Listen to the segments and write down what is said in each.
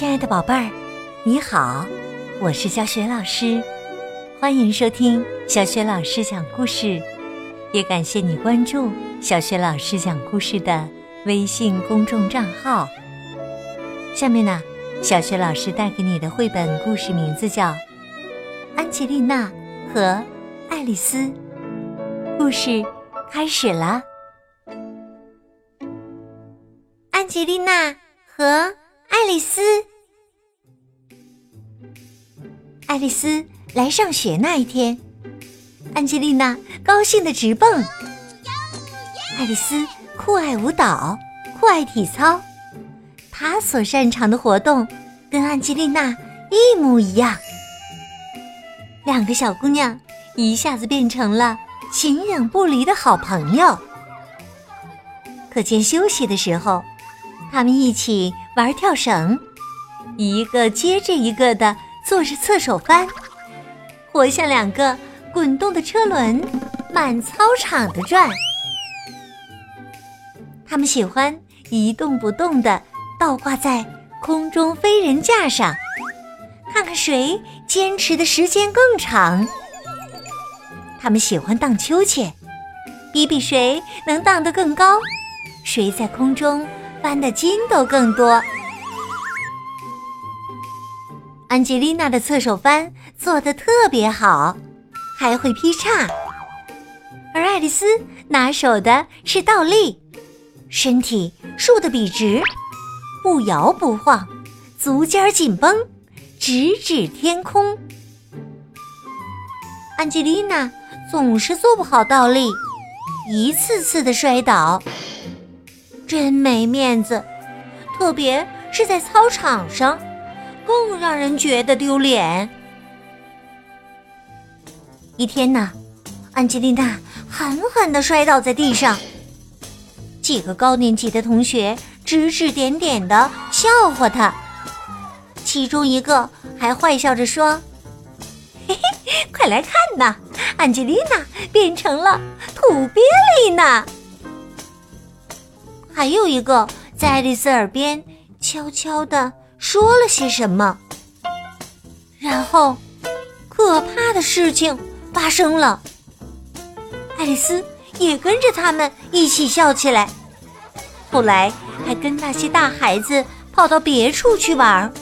亲爱的宝贝儿，你好，我是小雪老师，欢迎收听小雪老师讲故事，也感谢你关注小雪老师讲故事的微信公众账号。下面呢，小雪老师带给你的绘本故事名字叫《安吉丽娜和爱丽丝》，故事开始了。安吉丽娜和爱丽丝。爱丽丝来上学那一天，安吉丽娜高兴的直蹦。爱丽丝酷爱舞蹈，酷爱体操，她所擅长的活动跟安吉丽娜一模一样。两个小姑娘一下子变成了形影不离的好朋友。课间休息的时候，他们一起玩跳绳，一个接着一个的。做着侧手翻，活像两个滚动的车轮，满操场的转。他们喜欢一动不动的倒挂在空中飞人架上，看看谁坚持的时间更长。他们喜欢荡秋千，比比谁能荡得更高，谁在空中翻的筋斗更多。安吉丽娜的侧手翻做得特别好，还会劈叉；而爱丽丝拿手的是倒立，身体竖得笔直，不摇不晃，足尖紧绷，直指天空。安吉丽娜总是做不好倒立，一次次的摔倒，真没面子，特别是在操场上。更让人觉得丢脸。一天呢，安吉丽娜狠狠的摔倒在地上，几个高年级的同学指指点点的笑话她，其中一个还坏笑着说：“嘿嘿，快来看呐，安吉丽娜变成了土鳖丽娜。”还有一个在爱丽丝耳边悄悄的。说了些什么？然后，可怕的事情发生了。爱丽丝也跟着他们一起笑起来。后来，还跟那些大孩子跑到别处去玩，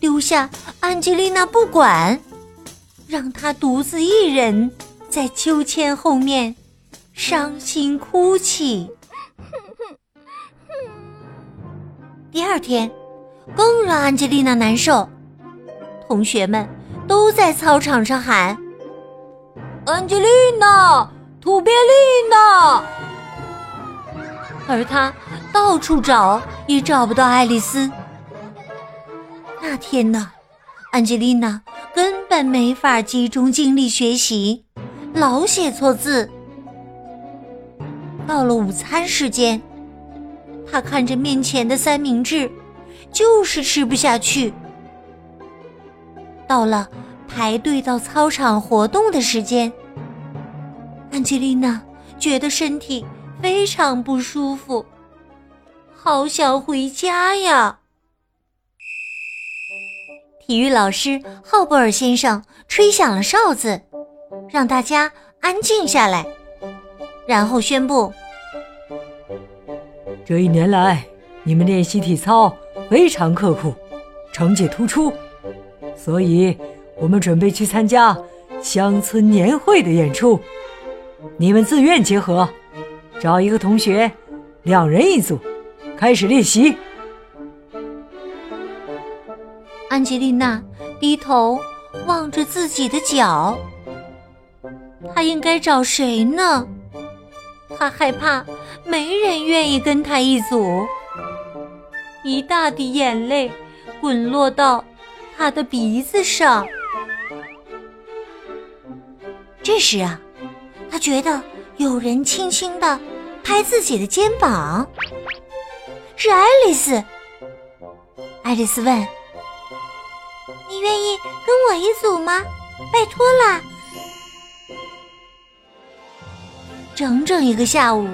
留下安吉丽娜不管，让她独自一人在秋千后面伤心哭泣。第二天。更让安吉丽娜难受，同学们都在操场上喊：“安吉丽娜，土鳖丽娜。”而她到处找也找不到爱丽丝。那天呢，安吉丽娜根本没法集中精力学习，老写错字。到了午餐时间，她看着面前的三明治。就是吃不下去。到了排队到操场活动的时间，安吉丽娜觉得身体非常不舒服，好想回家呀。体育老师浩布尔先生吹响了哨子，让大家安静下来，然后宣布：这一年来，你们练习体操。非常刻苦，成绩突出，所以我们准备去参加乡村年会的演出。你们自愿结合，找一个同学，两人一组，开始练习。安吉丽娜低头望着自己的脚，她应该找谁呢？她害怕没人愿意跟她一组。一大滴眼泪滚落到他的鼻子上。这时啊，他觉得有人轻轻的拍自己的肩膀，是爱丽丝。爱丽丝问：“你愿意跟我一组吗？拜托了。”整整一个下午，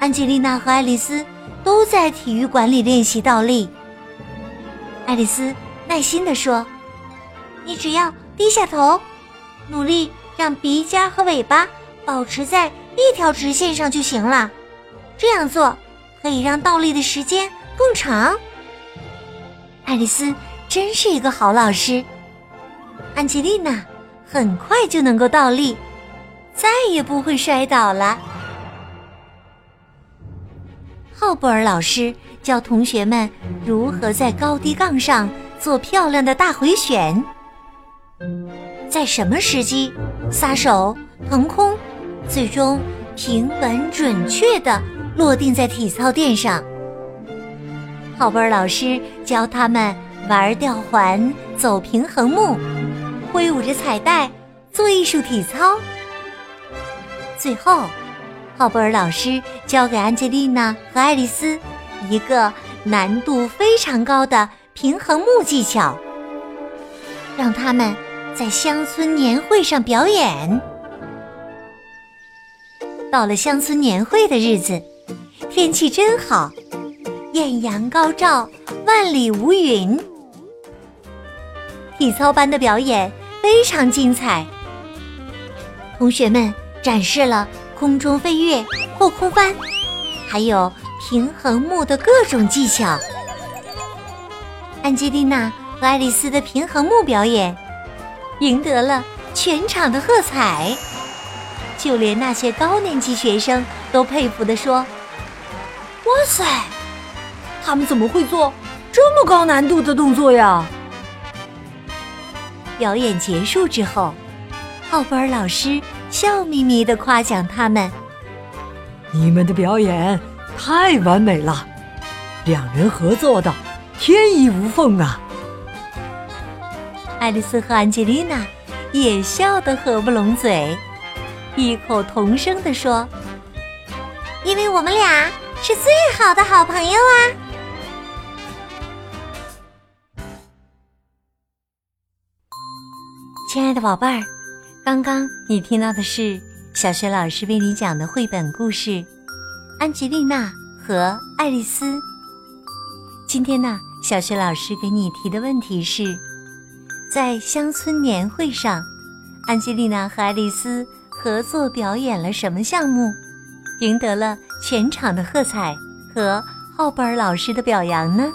安吉丽娜和爱丽丝。都在体育馆里练习倒立。爱丽丝耐心地说：“你只要低下头，努力让鼻尖和尾巴保持在一条直线上就行了。这样做可以让倒立的时间更长。”爱丽丝真是一个好老师。安吉丽娜很快就能够倒立，再也不会摔倒了。浩布尔老师教同学们如何在高低杠上做漂亮的大回旋，在什么时机撒手腾空，最终平稳准确地落定在体操垫上。浩布尔老师教他们玩吊环、走平衡木、挥舞着彩带做艺术体操。最后。浩布尔老师教给安吉丽娜和爱丽丝一个难度非常高的平衡木技巧，让他们在乡村年会上表演。到了乡村年会的日子，天气真好，艳阳高照，万里无云。体操班的表演非常精彩，同学们展示了。空中飞跃、后空翻，还有平衡木的各种技巧。安吉丽娜和爱丽丝的平衡木表演赢得了全场的喝彩，就连那些高年级学生都佩服地说：“哇塞，他们怎么会做这么高难度的动作呀？”表演结束之后，奥布尔老师。笑眯眯的夸奖他们：“你们的表演太完美了，两人合作的天衣无缝啊！”爱丽丝和安吉丽娜也笑得合不拢嘴，异口同声地说：“因为我们俩是最好的好朋友啊！”亲爱的宝贝儿。刚刚你听到的是小学老师为你讲的绘本故事《安吉丽娜和爱丽丝》。今天呢，小学老师给你提的问题是：在乡村年会上，安吉丽娜和爱丽丝合作表演了什么项目，赢得了全场的喝彩和浩布尔老师的表扬呢？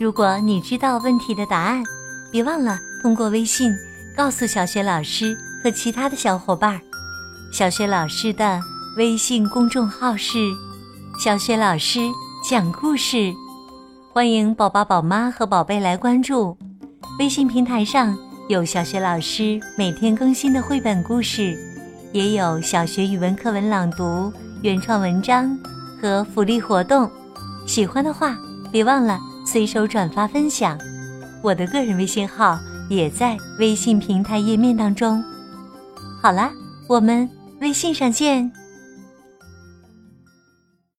如果你知道问题的答案，别忘了通过微信。告诉小雪老师和其他的小伙伴，小雪老师的微信公众号是“小雪老师讲故事”，欢迎宝宝、宝妈和宝贝来关注。微信平台上有小雪老师每天更新的绘本故事，也有小学语文课文朗读、原创文章和福利活动。喜欢的话，别忘了随手转发分享。我的个人微信号。也在微信平台页面当中。好啦，我们微信上见。